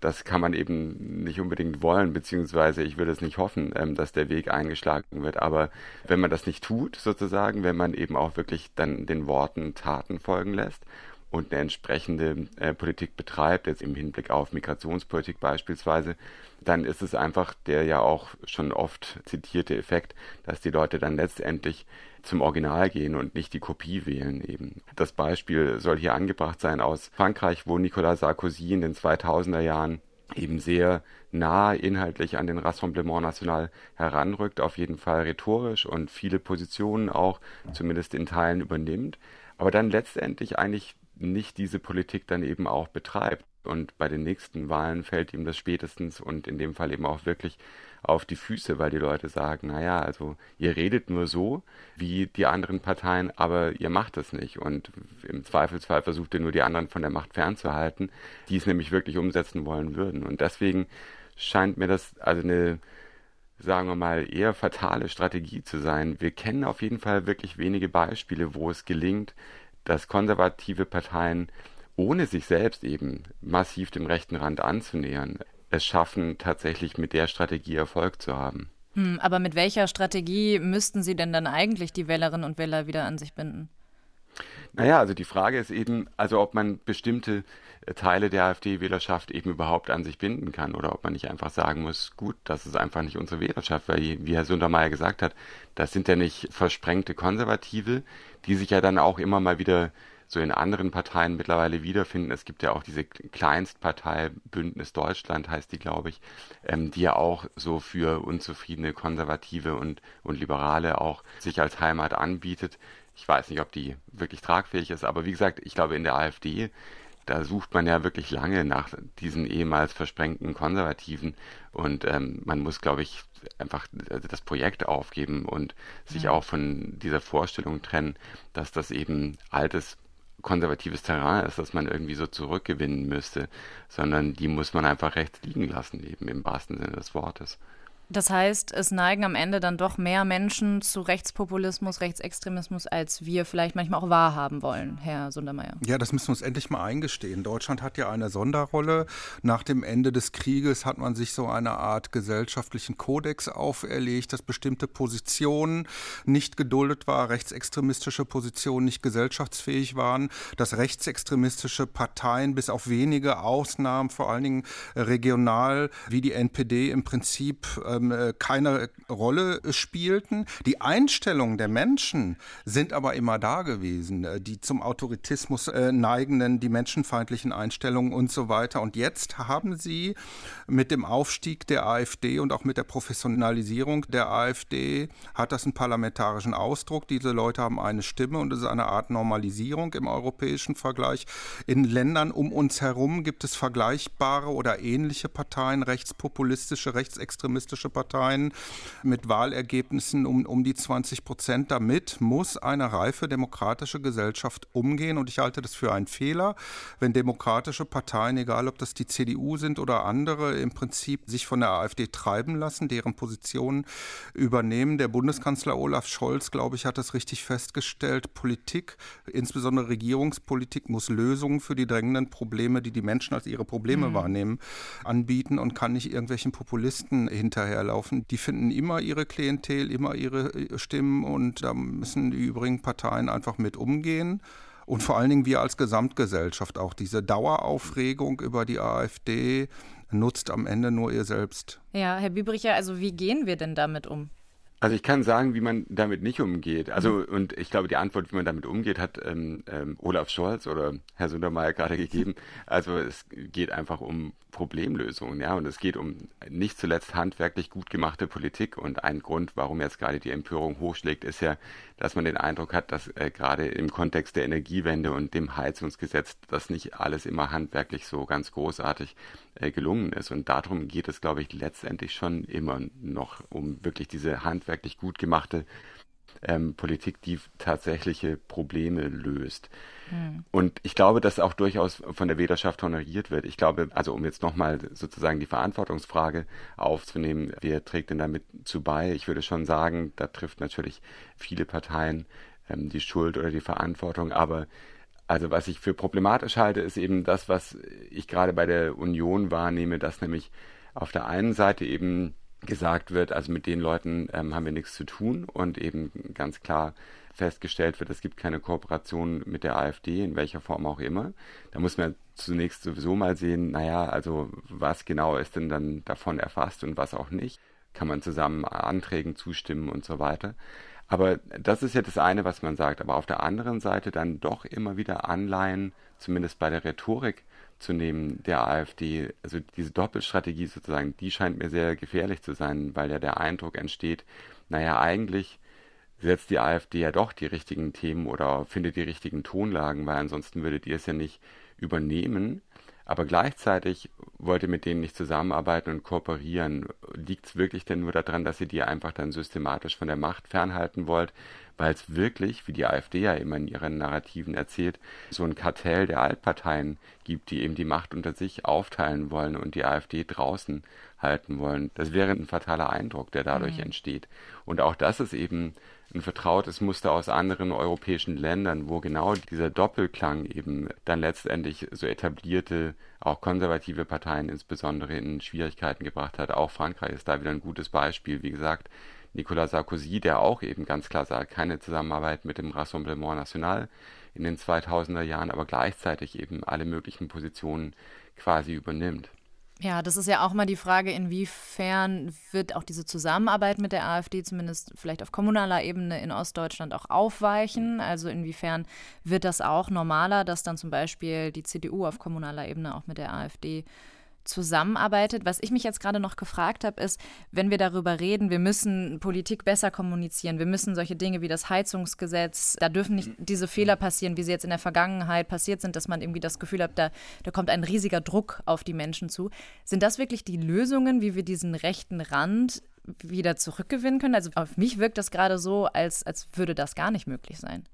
das kann man eben nicht unbedingt wollen, beziehungsweise ich würde es nicht hoffen, ähm, dass der Weg eingeschlagen wird. Aber wenn man das nicht tut, sozusagen, wenn man eben auch wirklich dann den Worten Taten folgen lässt und eine entsprechende äh, Politik betreibt, jetzt im Hinblick auf Migrationspolitik beispielsweise, dann ist es einfach der ja auch schon oft zitierte Effekt, dass die Leute dann letztendlich zum Original gehen und nicht die Kopie wählen eben. Das Beispiel soll hier angebracht sein aus Frankreich, wo Nicolas Sarkozy in den 2000er Jahren eben sehr nah inhaltlich an den Rassemblement National heranrückt, auf jeden Fall rhetorisch und viele Positionen auch zumindest in Teilen übernimmt, aber dann letztendlich eigentlich nicht diese Politik dann eben auch betreibt. Und bei den nächsten Wahlen fällt ihm das spätestens und in dem Fall eben auch wirklich auf die Füße, weil die Leute sagen, naja, also ihr redet nur so wie die anderen Parteien, aber ihr macht es nicht. Und im Zweifelsfall versucht ihr nur die anderen von der Macht fernzuhalten, die es nämlich wirklich umsetzen wollen würden. Und deswegen scheint mir das also eine sagen wir mal, eher fatale Strategie zu sein. Wir kennen auf jeden Fall wirklich wenige Beispiele, wo es gelingt, dass konservative Parteien ohne sich selbst eben massiv dem rechten Rand anzunähern, es schaffen, tatsächlich mit der Strategie Erfolg zu haben. Hm, aber mit welcher Strategie müssten Sie denn dann eigentlich die Wählerinnen und Wähler wieder an sich binden? Naja, also die Frage ist eben, also ob man bestimmte Teile der AfD-Wählerschaft eben überhaupt an sich binden kann oder ob man nicht einfach sagen muss, gut, das ist einfach nicht unsere Wählerschaft, weil wie Herr Sundermeier gesagt hat, das sind ja nicht versprengte Konservative, die sich ja dann auch immer mal wieder so in anderen Parteien mittlerweile wiederfinden. Es gibt ja auch diese Kleinstpartei Bündnis Deutschland heißt die, glaube ich, ähm, die ja auch so für unzufriedene Konservative und, und Liberale auch sich als Heimat anbietet. Ich weiß nicht, ob die wirklich tragfähig ist, aber wie gesagt, ich glaube in der AfD da sucht man ja wirklich lange nach diesen ehemals versprengten Konservativen und ähm, man muss, glaube ich, einfach das Projekt aufgeben und sich ja. auch von dieser Vorstellung trennen, dass das eben altes konservatives Terrain ist, das man irgendwie so zurückgewinnen müsste, sondern die muss man einfach rechts liegen lassen, eben im wahrsten Sinne des Wortes. Das heißt, es neigen am Ende dann doch mehr Menschen zu Rechtspopulismus, Rechtsextremismus, als wir vielleicht manchmal auch wahrhaben wollen, Herr Sundermeier. Ja, das müssen wir uns endlich mal eingestehen. Deutschland hat ja eine Sonderrolle. Nach dem Ende des Krieges hat man sich so eine Art gesellschaftlichen Kodex auferlegt, dass bestimmte Positionen nicht geduldet war, rechtsextremistische Positionen nicht gesellschaftsfähig waren, dass rechtsextremistische Parteien bis auf wenige Ausnahmen, vor allen Dingen regional wie die NPD im Prinzip äh, ähm, äh, keine Rolle spielten. Die Einstellungen der Menschen sind aber immer da gewesen, äh, die zum Autoritismus äh, neigenden, die menschenfeindlichen Einstellungen und so weiter. Und jetzt haben sie mit dem Aufstieg der AfD und auch mit der Professionalisierung der AfD hat das einen parlamentarischen Ausdruck. Diese Leute haben eine Stimme und es ist eine Art Normalisierung im europäischen Vergleich. In Ländern um uns herum gibt es vergleichbare oder ähnliche Parteien, rechtspopulistische, rechtsextremistische demokratische Parteien mit Wahlergebnissen um, um die 20 Prozent. Damit muss eine reife demokratische Gesellschaft umgehen. Und ich halte das für einen Fehler, wenn demokratische Parteien, egal ob das die CDU sind oder andere, im Prinzip sich von der AfD treiben lassen, deren Positionen übernehmen. Der Bundeskanzler Olaf Scholz, glaube ich, hat das richtig festgestellt. Politik, insbesondere Regierungspolitik, muss Lösungen für die drängenden Probleme, die die Menschen als ihre Probleme mhm. wahrnehmen, anbieten und kann nicht irgendwelchen Populisten hinterher hinterherlaufen. Die finden immer ihre Klientel, immer ihre äh, Stimmen und da müssen die übrigen Parteien einfach mit umgehen. Und vor allen Dingen wir als Gesamtgesellschaft auch. Diese Daueraufregung über die AfD nutzt am Ende nur ihr selbst. Ja, Herr Biebricher, also wie gehen wir denn damit um? Also ich kann sagen, wie man damit nicht umgeht. Also und ich glaube, die Antwort, wie man damit umgeht, hat ähm, ähm, Olaf Scholz oder Herr Sundermeier gerade gegeben. Also es geht einfach um Problemlösungen, ja, und es geht um nicht zuletzt handwerklich gut gemachte Politik. Und ein Grund, warum jetzt gerade die Empörung hochschlägt, ist ja, dass man den Eindruck hat, dass äh, gerade im Kontext der Energiewende und dem Heizungsgesetz das nicht alles immer handwerklich so ganz großartig äh, gelungen ist. Und darum geht es, glaube ich, letztendlich schon immer noch um wirklich diese handwerklich gut gemachte ähm, Politik, die tatsächliche Probleme löst. Mhm. Und ich glaube, dass auch durchaus von der Wählerschaft honoriert wird. Ich glaube, also um jetzt nochmal sozusagen die Verantwortungsfrage aufzunehmen, wer trägt denn damit zu bei? Ich würde schon sagen, da trifft natürlich viele Parteien ähm, die Schuld oder die Verantwortung, aber also was ich für problematisch halte, ist eben das, was ich gerade bei der Union wahrnehme, dass nämlich auf der einen Seite eben gesagt wird, also mit den Leuten ähm, haben wir nichts zu tun und eben ganz klar festgestellt wird, es gibt keine Kooperation mit der AfD, in welcher Form auch immer. Da muss man zunächst sowieso mal sehen, naja, also was genau ist denn dann davon erfasst und was auch nicht. Kann man zusammen Anträgen zustimmen und so weiter. Aber das ist ja das eine, was man sagt. Aber auf der anderen Seite dann doch immer wieder Anleihen, zumindest bei der Rhetorik, zu nehmen der AfD. Also diese Doppelstrategie sozusagen, die scheint mir sehr gefährlich zu sein, weil ja der Eindruck entsteht, naja, eigentlich setzt die AfD ja doch die richtigen Themen oder findet die richtigen Tonlagen, weil ansonsten würdet ihr es ja nicht übernehmen. Aber gleichzeitig wollt ihr mit denen nicht zusammenarbeiten und kooperieren. Liegt es wirklich denn nur daran, dass ihr die einfach dann systematisch von der Macht fernhalten wollt, weil es wirklich, wie die AfD ja immer in ihren Narrativen erzählt, so ein Kartell der Altparteien gibt, die eben die Macht unter sich aufteilen wollen und die AfD draußen halten wollen. Das wäre ein fataler Eindruck, der dadurch mhm. entsteht. Und auch das ist eben ein vertrautes Muster aus anderen europäischen Ländern, wo genau dieser Doppelklang eben dann letztendlich so etablierte, auch konservative Parteien insbesondere in Schwierigkeiten gebracht hat. Auch Frankreich ist da wieder ein gutes Beispiel. Wie gesagt, Nicolas Sarkozy, der auch eben ganz klar sagt, keine Zusammenarbeit mit dem Rassemblement National in den 2000er Jahren, aber gleichzeitig eben alle möglichen Positionen quasi übernimmt. Ja, das ist ja auch mal die Frage, inwiefern wird auch diese Zusammenarbeit mit der AfD zumindest vielleicht auf kommunaler Ebene in Ostdeutschland auch aufweichen? Also inwiefern wird das auch normaler, dass dann zum Beispiel die CDU auf kommunaler Ebene auch mit der AfD zusammenarbeitet. Was ich mich jetzt gerade noch gefragt habe, ist, wenn wir darüber reden, wir müssen Politik besser kommunizieren, wir müssen solche Dinge wie das Heizungsgesetz, da dürfen nicht diese Fehler passieren, wie sie jetzt in der Vergangenheit passiert sind, dass man irgendwie das Gefühl hat, da, da kommt ein riesiger Druck auf die Menschen zu. Sind das wirklich die Lösungen, wie wir diesen rechten Rand wieder zurückgewinnen können? Also auf mich wirkt das gerade so, als, als würde das gar nicht möglich sein.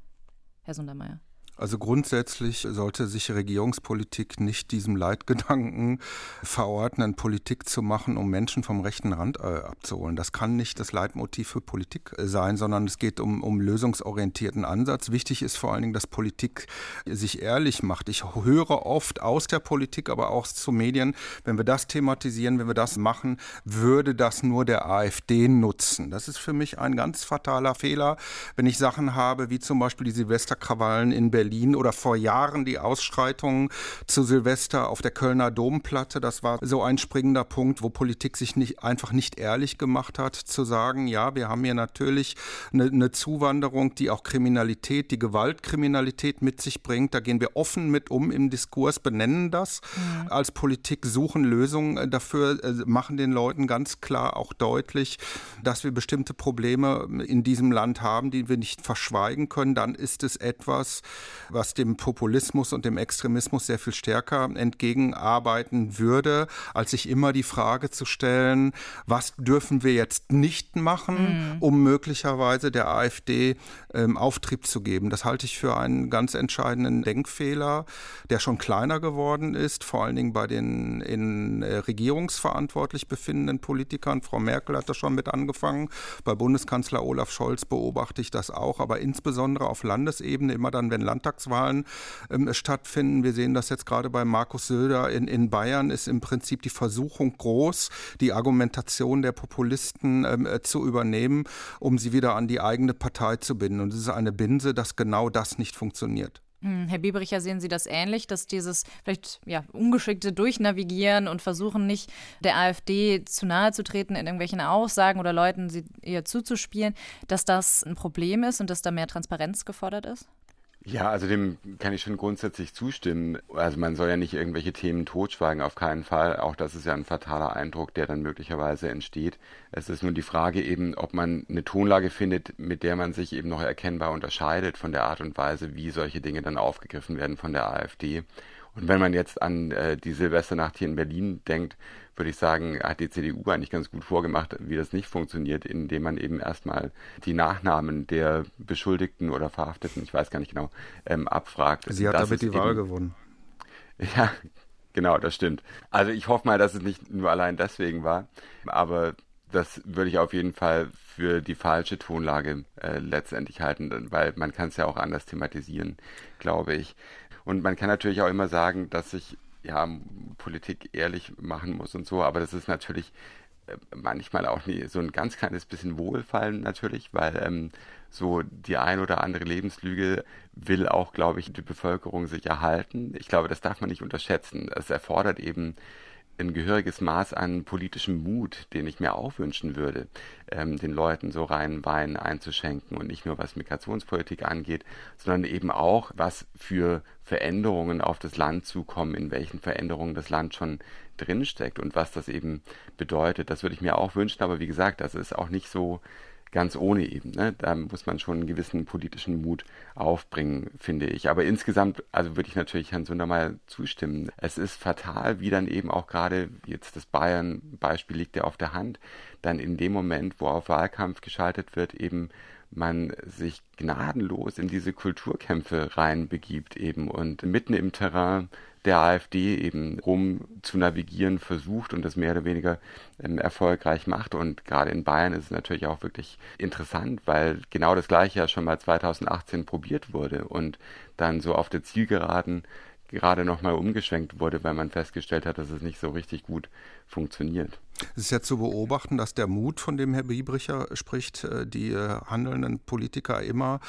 Herr Sundermeier. Also grundsätzlich sollte sich Regierungspolitik nicht diesem Leitgedanken verordnen, Politik zu machen, um Menschen vom rechten Rand äh, abzuholen. Das kann nicht das Leitmotiv für Politik äh, sein, sondern es geht um, um lösungsorientierten Ansatz. Wichtig ist vor allen Dingen, dass Politik sich ehrlich macht. Ich höre oft aus der Politik, aber auch zu Medien, wenn wir das thematisieren, wenn wir das machen, würde das nur der AfD nutzen. Das ist für mich ein ganz fataler Fehler, wenn ich Sachen habe, wie zum Beispiel die Silvesterkrawallen in Berlin Berlin oder vor Jahren die Ausschreitungen zu Silvester auf der Kölner Domplatte. Das war so ein springender Punkt, wo Politik sich nicht, einfach nicht ehrlich gemacht hat, zu sagen, ja, wir haben hier natürlich eine, eine Zuwanderung, die auch Kriminalität, die Gewaltkriminalität mit sich bringt. Da gehen wir offen mit um im Diskurs, benennen das mhm. als Politik, suchen Lösungen dafür, äh, machen den Leuten ganz klar auch deutlich, dass wir bestimmte Probleme in diesem Land haben, die wir nicht verschweigen können. Dann ist es etwas, was dem Populismus und dem Extremismus sehr viel stärker entgegenarbeiten würde, als sich immer die Frage zu stellen, was dürfen wir jetzt nicht machen, mhm. um möglicherweise der AfD ähm, Auftrieb zu geben. Das halte ich für einen ganz entscheidenden Denkfehler, der schon kleiner geworden ist, vor allen Dingen bei den in äh, regierungsverantwortlich befindenden Politikern. Frau Merkel hat da schon mit angefangen. Bei Bundeskanzler Olaf Scholz beobachte ich das auch, aber insbesondere auf Landesebene, immer dann, wenn Land Landtagswahlen ähm, stattfinden. Wir sehen das jetzt gerade bei Markus Söder in, in Bayern, ist im Prinzip die Versuchung groß, die Argumentation der Populisten ähm, äh, zu übernehmen, um sie wieder an die eigene Partei zu binden. Und es ist eine Binse, dass genau das nicht funktioniert. Hm, Herr Biebricher, sehen Sie das ähnlich, dass dieses vielleicht ja, ungeschickte Durchnavigieren und Versuchen nicht der AfD zu nahe zu treten in irgendwelchen Aussagen oder Leuten sie eher zuzuspielen, dass das ein Problem ist und dass da mehr Transparenz gefordert ist? Ja, also dem kann ich schon grundsätzlich zustimmen. Also man soll ja nicht irgendwelche Themen totschweigen, auf keinen Fall. Auch das ist ja ein fataler Eindruck, der dann möglicherweise entsteht. Es ist nur die Frage eben, ob man eine Tonlage findet, mit der man sich eben noch erkennbar unterscheidet von der Art und Weise, wie solche Dinge dann aufgegriffen werden von der AfD. Und wenn man jetzt an äh, die Silvesternacht hier in Berlin denkt, würde ich sagen, hat die CDU eigentlich ganz gut vorgemacht, wie das nicht funktioniert, indem man eben erstmal die Nachnamen der Beschuldigten oder Verhafteten, ich weiß gar nicht genau, ähm, abfragt. Sie hat damit die Wahl gewonnen. Ja, genau, das stimmt. Also ich hoffe mal, dass es nicht nur allein deswegen war, aber das würde ich auf jeden Fall für die falsche Tonlage äh, letztendlich halten, weil man kann es ja auch anders thematisieren, glaube ich. Und man kann natürlich auch immer sagen, dass sich ja, Politik ehrlich machen muss und so, aber das ist natürlich äh, manchmal auch nie, so ein ganz kleines bisschen Wohlfallen natürlich, weil ähm, so die ein oder andere Lebenslüge will auch, glaube ich, die Bevölkerung sich erhalten. Ich glaube, das darf man nicht unterschätzen. Es erfordert eben ein gehöriges Maß an politischem Mut, den ich mir auch wünschen würde, ähm, den Leuten so rein Wein einzuschenken und nicht nur was Migrationspolitik angeht, sondern eben auch, was für Veränderungen auf das Land zukommen, in welchen Veränderungen das Land schon drinsteckt und was das eben bedeutet. Das würde ich mir auch wünschen, aber wie gesagt, das ist auch nicht so ganz ohne eben. Ne? Da muss man schon einen gewissen politischen Mut aufbringen, finde ich. Aber insgesamt, also würde ich natürlich Herrn Sundermeier zustimmen. Es ist fatal, wie dann eben auch gerade jetzt das Bayern-Beispiel liegt ja auf der Hand, dann in dem Moment, wo auf Wahlkampf geschaltet wird, eben man sich gnadenlos in diese Kulturkämpfe reinbegibt eben und mitten im Terrain der AfD eben rum zu navigieren versucht und das mehr oder weniger ähm, erfolgreich macht. Und gerade in Bayern ist es natürlich auch wirklich interessant, weil genau das gleiche ja schon mal 2018 probiert wurde und dann so auf der Zielgeraden gerade nochmal umgeschwenkt wurde, weil man festgestellt hat, dass es nicht so richtig gut funktioniert. Es ist ja zu beobachten, dass der Mut, von dem Herr Biebricher spricht, äh, die äh, handelnden Politiker immer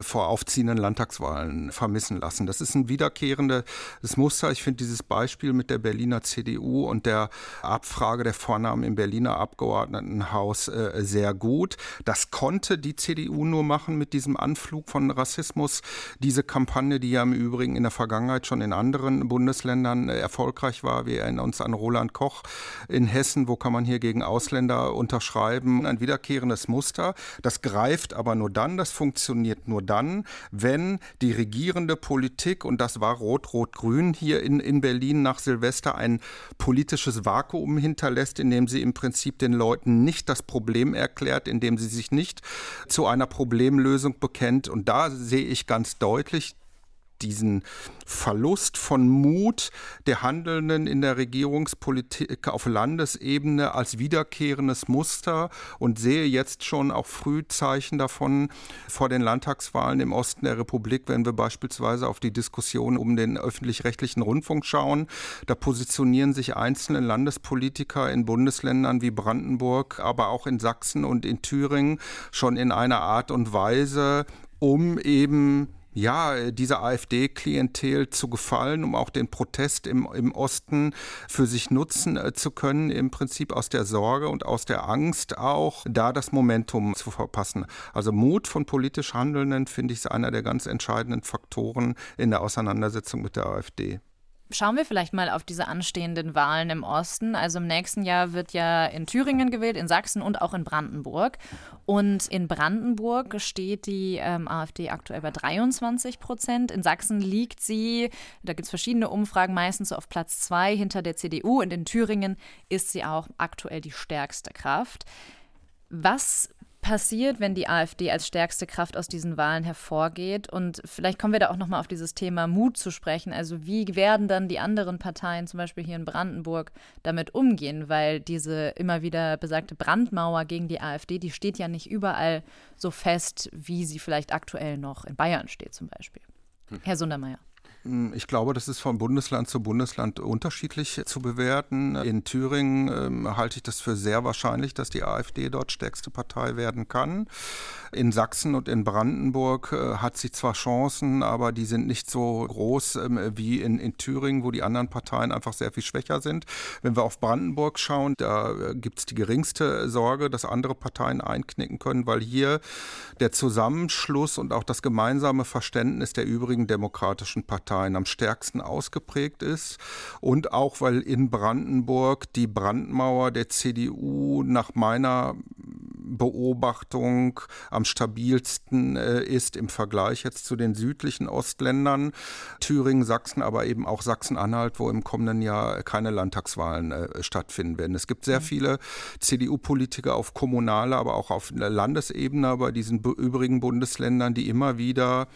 vor aufziehenden Landtagswahlen vermissen lassen. Das ist ein wiederkehrendes Muster. Ich finde dieses Beispiel mit der Berliner CDU und der Abfrage der Vornamen im Berliner Abgeordnetenhaus äh, sehr gut. Das konnte die CDU nur machen mit diesem Anflug von Rassismus. Diese Kampagne, die ja im Übrigen in der Vergangenheit schon in anderen Bundesländern erfolgreich war. Wir erinnern uns an Roland Koch in Hessen, wo kann man hier gegen Ausländer unterschreiben. Ein wiederkehrendes Muster. Das greift aber nur dann, das funktioniert nur dann, wenn die regierende Politik, und das war Rot-Rot-Grün hier in, in Berlin nach Silvester, ein politisches Vakuum hinterlässt, indem sie im Prinzip den Leuten nicht das Problem erklärt, indem sie sich nicht zu einer Problemlösung bekennt. Und da sehe ich ganz deutlich, diesen Verlust von Mut der Handelnden in der Regierungspolitik auf Landesebene als wiederkehrendes Muster und sehe jetzt schon auch Frühzeichen davon vor den Landtagswahlen im Osten der Republik, wenn wir beispielsweise auf die Diskussion um den öffentlich-rechtlichen Rundfunk schauen. Da positionieren sich einzelne Landespolitiker in Bundesländern wie Brandenburg, aber auch in Sachsen und in Thüringen schon in einer Art und Weise, um eben ja, dieser AfD-Klientel zu gefallen, um auch den Protest im, im Osten für sich nutzen äh, zu können, im Prinzip aus der Sorge und aus der Angst auch, da das Momentum zu verpassen. Also Mut von politisch Handelnden, finde ich, ist einer der ganz entscheidenden Faktoren in der Auseinandersetzung mit der AfD. Schauen wir vielleicht mal auf diese anstehenden Wahlen im Osten. Also im nächsten Jahr wird ja in Thüringen gewählt, in Sachsen und auch in Brandenburg. Und in Brandenburg steht die ähm, AfD aktuell bei 23 Prozent. In Sachsen liegt sie, da gibt es verschiedene Umfragen, meistens so auf Platz zwei hinter der CDU. Und in Thüringen ist sie auch aktuell die stärkste Kraft. Was passiert, wenn die AfD als stärkste Kraft aus diesen Wahlen hervorgeht? Und vielleicht kommen wir da auch nochmal auf dieses Thema Mut zu sprechen. Also wie werden dann die anderen Parteien, zum Beispiel hier in Brandenburg, damit umgehen? Weil diese immer wieder besagte Brandmauer gegen die AfD, die steht ja nicht überall so fest, wie sie vielleicht aktuell noch in Bayern steht zum Beispiel. Hm. Herr Sundermeier. Hm, ich glaube, das ist von Bundesland zu Bundesland unterschiedlich zu bewerten. In Thüringen ähm, halte ich das für sehr wahrscheinlich, dass die AfD dort stärkste Partei werden kann. In Sachsen und in Brandenburg äh, hat sie zwar Chancen, aber die sind nicht so groß ähm, wie in, in Thüringen, wo die anderen Parteien einfach sehr viel schwächer sind. Wenn wir auf Brandenburg schauen, da äh, gibt es die geringste Sorge, dass andere Parteien einknicken können, weil hier der Zusammenschluss und auch das gemeinsame Verständnis der übrigen demokratischen Parteien Parteien am stärksten ausgeprägt ist und auch weil in Brandenburg die Brandmauer der CDU nach meiner Beobachtung am stabilsten äh, ist im Vergleich jetzt zu den südlichen Ostländern, Thüringen, Sachsen, aber eben auch Sachsen-Anhalt, wo im kommenden Jahr keine Landtagswahlen äh, stattfinden werden. Es gibt sehr mhm. viele CDU-Politiker auf kommunaler, aber auch auf Landesebene bei diesen übrigen Bundesländern, die immer wieder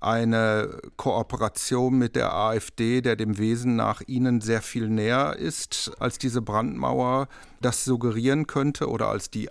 eine Kooperation mit der AfD, der dem Wesen nach ihnen sehr viel näher ist als diese Brandmauer, das suggerieren könnte oder als die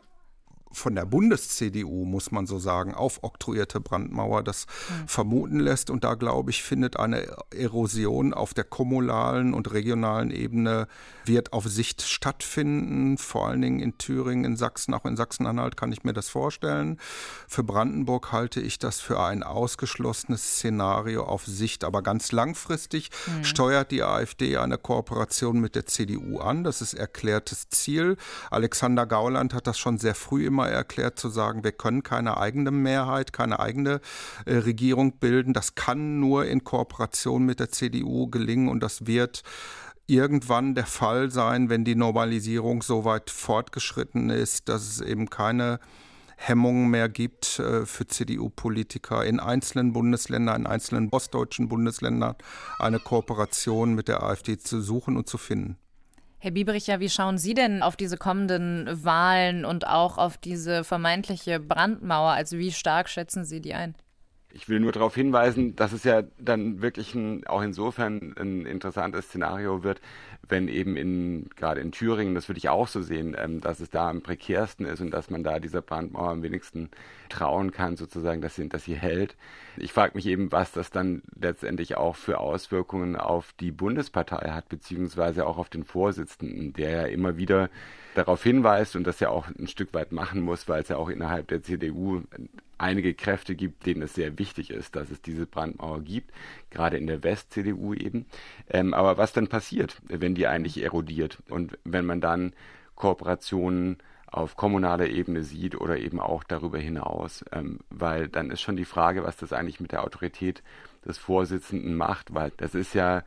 von der Bundes-CDU, muss man so sagen, aufoktroyierte Brandmauer das mhm. vermuten lässt. Und da, glaube ich, findet eine Erosion auf der kommunalen und regionalen Ebene wird auf Sicht stattfinden, vor allen Dingen in Thüringen, in Sachsen, auch in Sachsen-Anhalt kann ich mir das vorstellen. Für Brandenburg halte ich das für ein ausgeschlossenes Szenario auf Sicht, aber ganz langfristig mhm. steuert die AfD eine Kooperation mit der CDU an. Das ist erklärtes Ziel. Alexander Gauland hat das schon sehr früh immer erklärt, zu sagen, wir können keine eigene Mehrheit, keine eigene äh, Regierung bilden. Das kann nur in Kooperation mit der CDU gelingen und das wird irgendwann der Fall sein, wenn die Normalisierung so weit fortgeschritten ist, dass es eben keine Hemmungen mehr gibt äh, für CDU-Politiker in einzelnen Bundesländern, in einzelnen ostdeutschen Bundesländern eine Kooperation mit der AfD zu suchen und zu finden. Herr Biebricher, wie schauen Sie denn auf diese kommenden Wahlen und auch auf diese vermeintliche Brandmauer? Also wie stark schätzen Sie die ein? Ich will nur darauf hinweisen, dass es ja dann wirklich ein, auch insofern ein interessantes Szenario wird, wenn eben in, gerade in Thüringen, das würde ich auch so sehen, ähm, dass es da am prekärsten ist und dass man da dieser Brandmauer am wenigsten trauen kann, sozusagen, dass sie, dass sie hält. Ich frage mich eben, was das dann letztendlich auch für Auswirkungen auf die Bundespartei hat, beziehungsweise auch auf den Vorsitzenden, der ja immer wieder darauf hinweist und das ja auch ein Stück weit machen muss, weil es ja auch innerhalb der CDU einige Kräfte gibt, denen es sehr wichtig ist, dass es diese Brandmauer gibt, gerade in der West-CDU eben. Ähm, aber was dann passiert, wenn die eigentlich erodiert und wenn man dann Kooperationen auf kommunaler Ebene sieht oder eben auch darüber hinaus, ähm, weil dann ist schon die Frage, was das eigentlich mit der Autorität des Vorsitzenden macht, weil das ist ja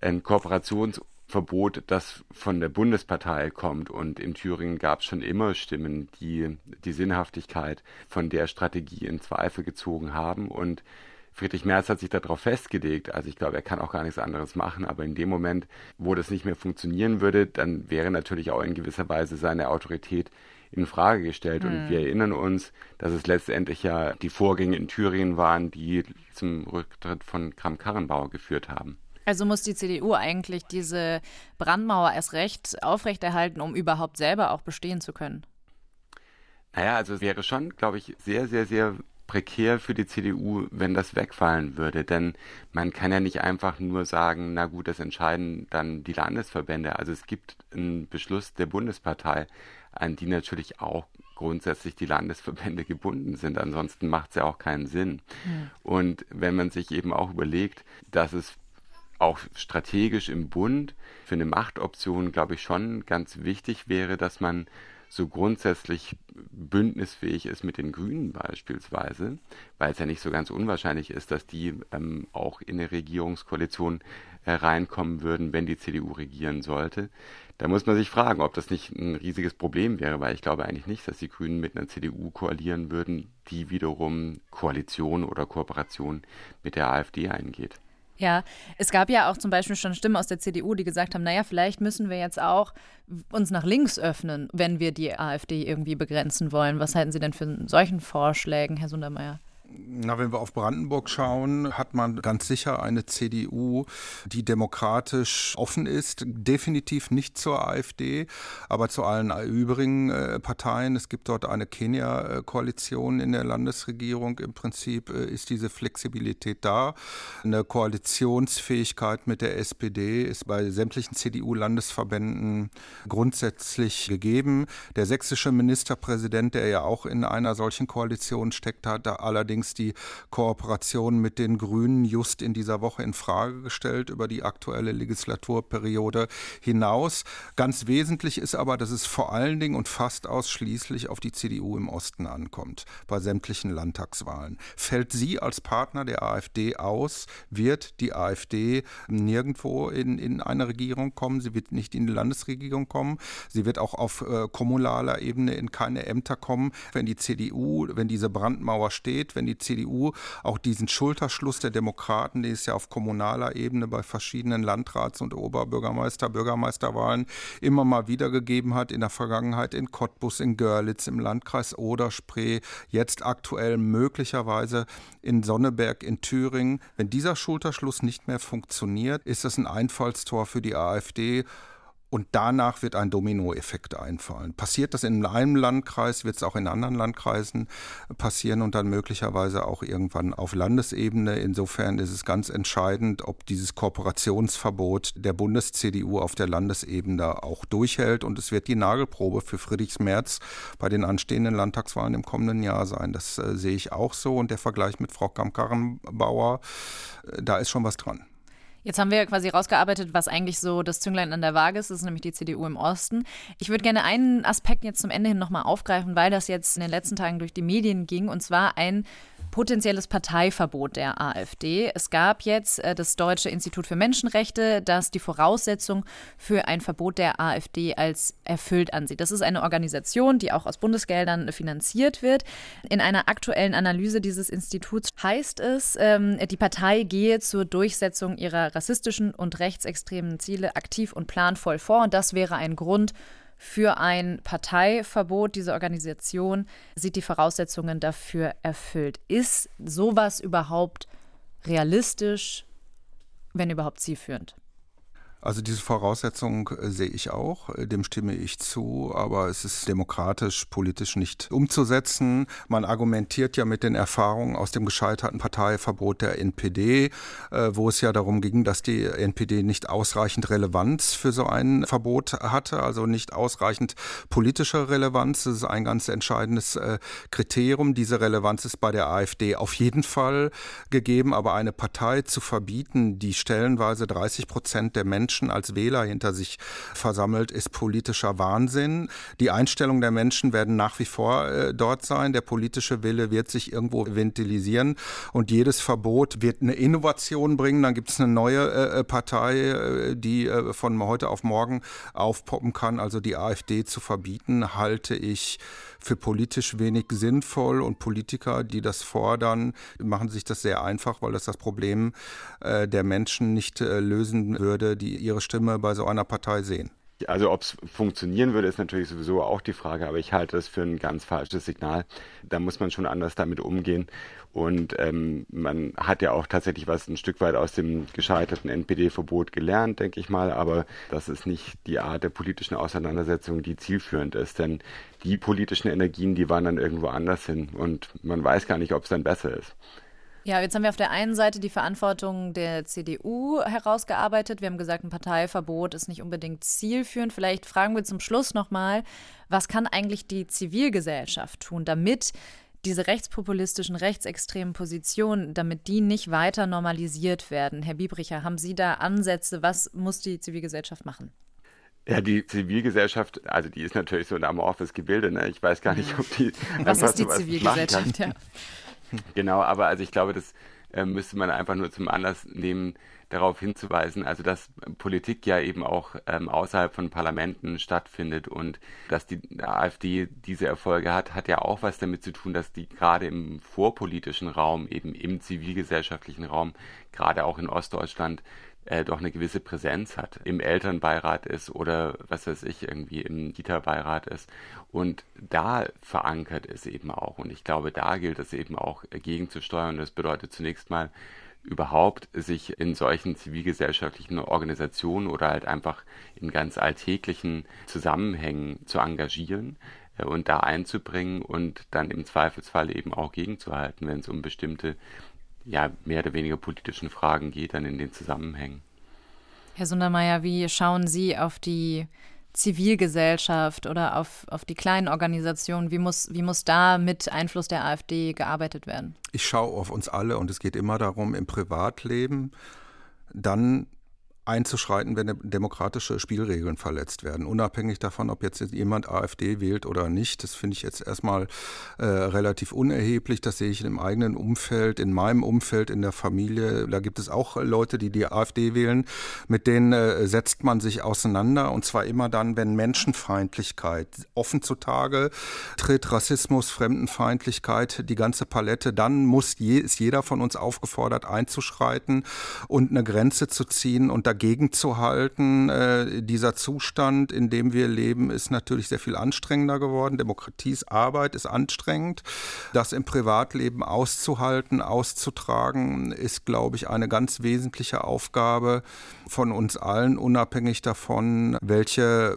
ein Kooperations- Verbot, das von der Bundespartei kommt. Und in Thüringen gab es schon immer Stimmen, die die Sinnhaftigkeit von der Strategie in Zweifel gezogen haben. Und Friedrich Merz hat sich darauf festgelegt. Also ich glaube, er kann auch gar nichts anderes machen. Aber in dem Moment, wo das nicht mehr funktionieren würde, dann wäre natürlich auch in gewisser Weise seine Autorität in Frage gestellt. Mhm. Und hm. wir erinnern uns, dass es letztendlich ja die Vorgänge in Thüringen waren, die zum Rücktritt von Kram-Karrenbauer geführt haben. Also muss die CDU eigentlich diese Brandmauer erst recht aufrechterhalten, um überhaupt selber auch bestehen zu können? Naja, also es wäre schon, glaube ich, sehr, sehr, sehr prekär für die CDU, wenn das wegfallen würde. Denn man kann ja nicht einfach nur sagen, na gut, das entscheiden dann die Landesverbände. Also es gibt einen Beschluss der Bundespartei, an die natürlich auch grundsätzlich die Landesverbände gebunden sind. Ansonsten macht es ja auch keinen Sinn. Mhm. Und wenn man sich eben auch überlegt, dass es auch strategisch im Bund für eine Machtoption, glaube ich, schon ganz wichtig wäre, dass man so grundsätzlich bündnisfähig ist mit den Grünen beispielsweise, weil es ja nicht so ganz unwahrscheinlich ist, dass die ähm, auch in eine Regierungskoalition äh, reinkommen würden, wenn die CDU regieren sollte. Da muss man sich fragen, ob das nicht ein riesiges Problem wäre, weil ich glaube eigentlich nicht, dass die Grünen mit einer CDU koalieren würden, die wiederum Koalition oder Kooperation mit der AfD eingeht. Ja, es gab ja auch zum Beispiel schon Stimmen aus der CDU, die gesagt haben, naja, vielleicht müssen wir jetzt auch uns nach links öffnen, wenn wir die AfD irgendwie begrenzen wollen. Was halten Sie denn für solchen Vorschlägen, Herr Sundermeier? Na, wenn wir auf Brandenburg schauen, hat man ganz sicher eine CDU, die demokratisch offen ist. Definitiv nicht zur AfD, aber zu allen übrigen äh, Parteien. Es gibt dort eine Kenia-Koalition in der Landesregierung. Im Prinzip äh, ist diese Flexibilität da. Eine Koalitionsfähigkeit mit der SPD ist bei sämtlichen CDU-Landesverbänden grundsätzlich gegeben. Der sächsische Ministerpräsident, der ja auch in einer solchen Koalition steckt, hat da allerdings allerdings die Kooperation mit den Grünen just in dieser Woche in Frage gestellt über die aktuelle Legislaturperiode hinaus. Ganz wesentlich ist aber, dass es vor allen Dingen und fast ausschließlich auf die CDU im Osten ankommt, bei sämtlichen Landtagswahlen. Fällt sie als Partner der AfD aus, wird die AfD nirgendwo in, in eine Regierung kommen. Sie wird nicht in die Landesregierung kommen. Sie wird auch auf äh, kommunaler Ebene in keine Ämter kommen. Wenn die CDU, wenn diese Brandmauer steht, wenn die die CDU auch diesen Schulterschluss der Demokraten, den es ja auf kommunaler Ebene bei verschiedenen Landrats- und Oberbürgermeister, Bürgermeisterwahlen immer mal wieder gegeben hat, in der Vergangenheit in Cottbus, in Görlitz, im Landkreis Oder-Spree, jetzt aktuell möglicherweise in Sonneberg in Thüringen. Wenn dieser Schulterschluss nicht mehr funktioniert, ist das ein Einfallstor für die AfD Und danach wird ein Dominoeffekt einfallen. Passiert das in einem Landkreis, wird es auch in anderen Landkreisen passieren und dann möglicherweise auch irgendwann auf Landesebene. Insofern ist es ganz entscheidend, ob dieses Kooperationsverbot der Bundes-CDU auf der Landesebene auch durchhält. Und es wird die Nagelprobe für Friedrichs Merz bei den anstehenden Landtagswahlen im kommenden Jahr sein. Das äh, sehe ich auch so. Und der Vergleich mit Frau Kamm-Karrenbauer, äh, da ist schon was dran. Jetzt haben wir quasi rausgearbeitet, was eigentlich so das Zünglein an der Waage ist. Das ist nämlich die CDU im Osten. Ich würde gerne einen Aspekt jetzt zum Ende hin nochmal aufgreifen, weil das jetzt in den letzten Tagen durch die Medien ging. Und zwar ein potenzielles Parteiverbot der AfD. Es gab jetzt äh, das Deutsche Institut für Menschenrechte, das die Voraussetzung für ein Verbot der AfD als erfüllt ansieht. Das ist eine Organisation, die auch aus Bundesgeldern finanziert wird. In einer aktuellen Analyse dieses Instituts heißt es, ähm, die Partei gehe zur Durchsetzung ihrer rassistischen und rechtsextremen Ziele aktiv und planvoll vor. Und das wäre ein Grund, für ein Parteiverbot. Diese Organisation sieht die Voraussetzungen dafür erfüllt. Ist sowas überhaupt realistisch, wenn überhaupt zielführend? Also diese Voraussetzung äh, sehe ich auch, äh, dem stimme ich zu, aber es ist demokratisch, politisch nicht umzusetzen. Man argumentiert ja mit den Erfahrungen aus dem gescheiterten Parteiverbot der NPD, äh, wo es ja darum ging, dass die NPD nicht ausreichend Relevanz für so ein Verbot hatte, also nicht ausreichend politische Relevanz. Das ist ein ganz entscheidendes Kriterium. Diese Relevanz ist bei der AfD auf jeden Fall gegeben, aber eine Partei zu verbieten, die stellenweise 30 Prozent der Menschen Menschen als Wähler hinter sich versammelt, ist politischer Wahnsinn. Die Einstellungen der Menschen werden nach wie vor äh, dort sein. Der politische Wille wird sich irgendwo ventilisieren und jedes Verbot wird eine Innovation bringen. Dann gibt es eine neue äh, äh Partei, äh, die äh, von heute auf morgen aufpoppen kann. Also die AfD zu verbieten, halte ich für politisch wenig sinnvoll und Politiker, die das fordern, machen sich das sehr einfach, weil das das Problem äh, der Menschen nicht äh, lösen würde, die ihre Stimme bei so einer Partei sehen. Also ob es funktionieren würde, ist natürlich sowieso auch die Frage, aber ich halte es für ein ganz falsches Signal. Da muss man schon anders damit umgehen. Und ähm, man hat ja auch tatsächlich was ein Stück weit aus dem gescheiterten NPD-Verbot gelernt, denke ich mal. Aber das ist nicht die Art der politischen Auseinandersetzung, die zielführend ist. Denn die politischen Energien, die wandern irgendwo anders hin. Und man weiß gar nicht, ob es dann besser ist. Ja, jetzt haben wir auf der einen Seite die Verantwortung der CDU herausgearbeitet. Wir haben gesagt, ein Parteiverbot ist nicht unbedingt zielführend. Vielleicht fragen wir zum Schluss nochmal, was kann eigentlich die Zivilgesellschaft tun, damit diese rechtspopulistischen, rechtsextremen Positionen, damit die nicht weiter normalisiert werden? Herr Biebricher, haben Sie da Ansätze? Was muss die Zivilgesellschaft machen? Ja, die Zivilgesellschaft, also die ist natürlich so ein amorphes Gebilde. Ne? Ich weiß gar nicht, ob die. Was ist die Zivilgesellschaft? Ja. Genau, aber also ich glaube, das äh, müsste man einfach nur zum Anlass nehmen, darauf hinzuweisen, also dass Politik ja eben auch ähm, außerhalb von Parlamenten stattfindet und dass die AfD diese Erfolge hat, hat ja auch was damit zu tun, dass die gerade im vorpolitischen Raum, eben im zivilgesellschaftlichen Raum, gerade auch in Ostdeutschland, äh, doch eine gewisse Präsenz hat, im Elternbeirat ist oder was weiß ich, irgendwie im Kita-Beirat ist und da verankert ist eben auch. Und ich glaube, da gilt es eben auch gegenzusteuern. Das bedeutet zunächst mal, überhaupt sich in solchen zivilgesellschaftlichen Organisationen oder halt einfach in ganz alltäglichen Zusammenhängen zu engagieren äh, und da einzubringen und dann im Zweifelsfall eben auch gegenzuhalten, wenn es um bestimmte ja, mehr oder weniger politischen Fragen geht, dann in den Zusammenhängen. Herr Sundermeier, wie schauen Sie auf die Zivilgesellschaft oder auf, auf die kleinen Organisationen? Wie muss, wie muss da mit Einfluss der AfD gearbeitet werden? Ich schaue auf uns alle und es geht immer darum, im Privatleben dann einzuschreiten, wenn demokratische Spielregeln verletzt werden. Unabhängig davon, ob jetzt jemand AfD wählt oder nicht. Das finde ich jetzt erstmal äh, relativ unerheblich. Das sehe ich im eigenen Umfeld, in meinem Umfeld, in der Familie. Da gibt es auch Leute, die die AfD wählen. Mit denen äh, setzt man sich auseinander. Und zwar immer dann, wenn Menschenfeindlichkeit offen zutage tritt, Rassismus, Fremdenfeindlichkeit, die ganze Palette, dann muss je, ist jeder von uns aufgefordert, einzuschreiten und eine Grenze zu ziehen. Und da dagegen zu halten. Äh, dieser Zustand, in dem wir leben, ist natürlich sehr viel anstrengender geworden. Demokratiesarbeit ist anstrengend. Das im Privatleben auszuhalten, auszutragen, ist, glaube ich, eine ganz wesentliche Aufgabe von uns allen, unabhängig davon, welche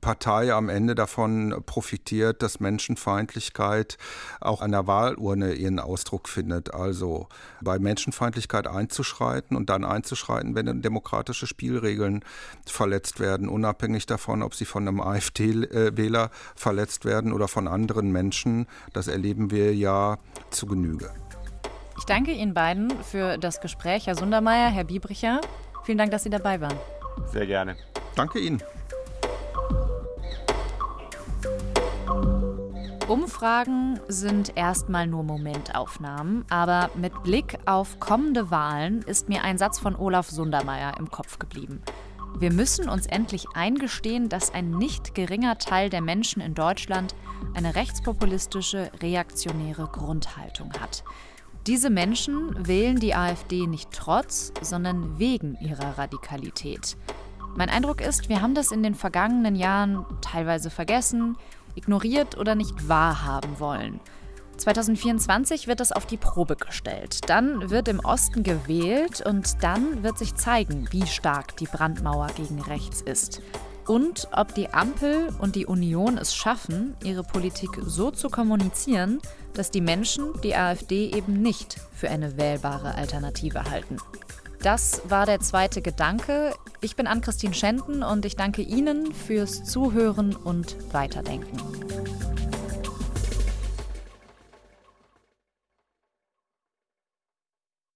Partei am Ende davon profitiert, dass Menschenfeindlichkeit auch an der Wahlurne ihren Ausdruck findet. Also bei Menschenfeindlichkeit einzuschreiten und dann einzuschreiten, wenn demokratische Spielregeln verletzt werden, unabhängig davon, ob sie von einem AfD-Wähler verletzt werden oder von anderen Menschen. Das erleben wir ja zu Genüge. Ich danke Ihnen beiden für das Gespräch, Herr Sundermeier, Herr Biebricher. Vielen Dank, dass Sie dabei waren. Sehr gerne. Danke Ihnen. Umfragen sind erstmal nur Momentaufnahmen, aber mit Blick auf kommende Wahlen ist mir ein Satz von Olaf Sundermeier im Kopf geblieben. Wir müssen uns endlich eingestehen, dass ein nicht geringer Teil der Menschen in Deutschland eine rechtspopulistische, reaktionäre Grundhaltung hat. Diese Menschen wählen die AfD nicht trotz, sondern wegen ihrer Radikalität. Mein Eindruck ist, wir haben das in den vergangenen Jahren teilweise vergessen, ignoriert oder nicht wahrhaben wollen. 2024 wird das auf die Probe gestellt. Dann wird im Osten gewählt und dann wird sich zeigen, wie stark die Brandmauer gegen rechts ist. Und ob die Ampel und die Union es schaffen, ihre Politik so zu kommunizieren, dass die Menschen die AfD eben nicht für eine wählbare Alternative halten. Das war der zweite Gedanke. Ich bin Ann-Christine Schenten und ich danke Ihnen fürs Zuhören und Weiterdenken.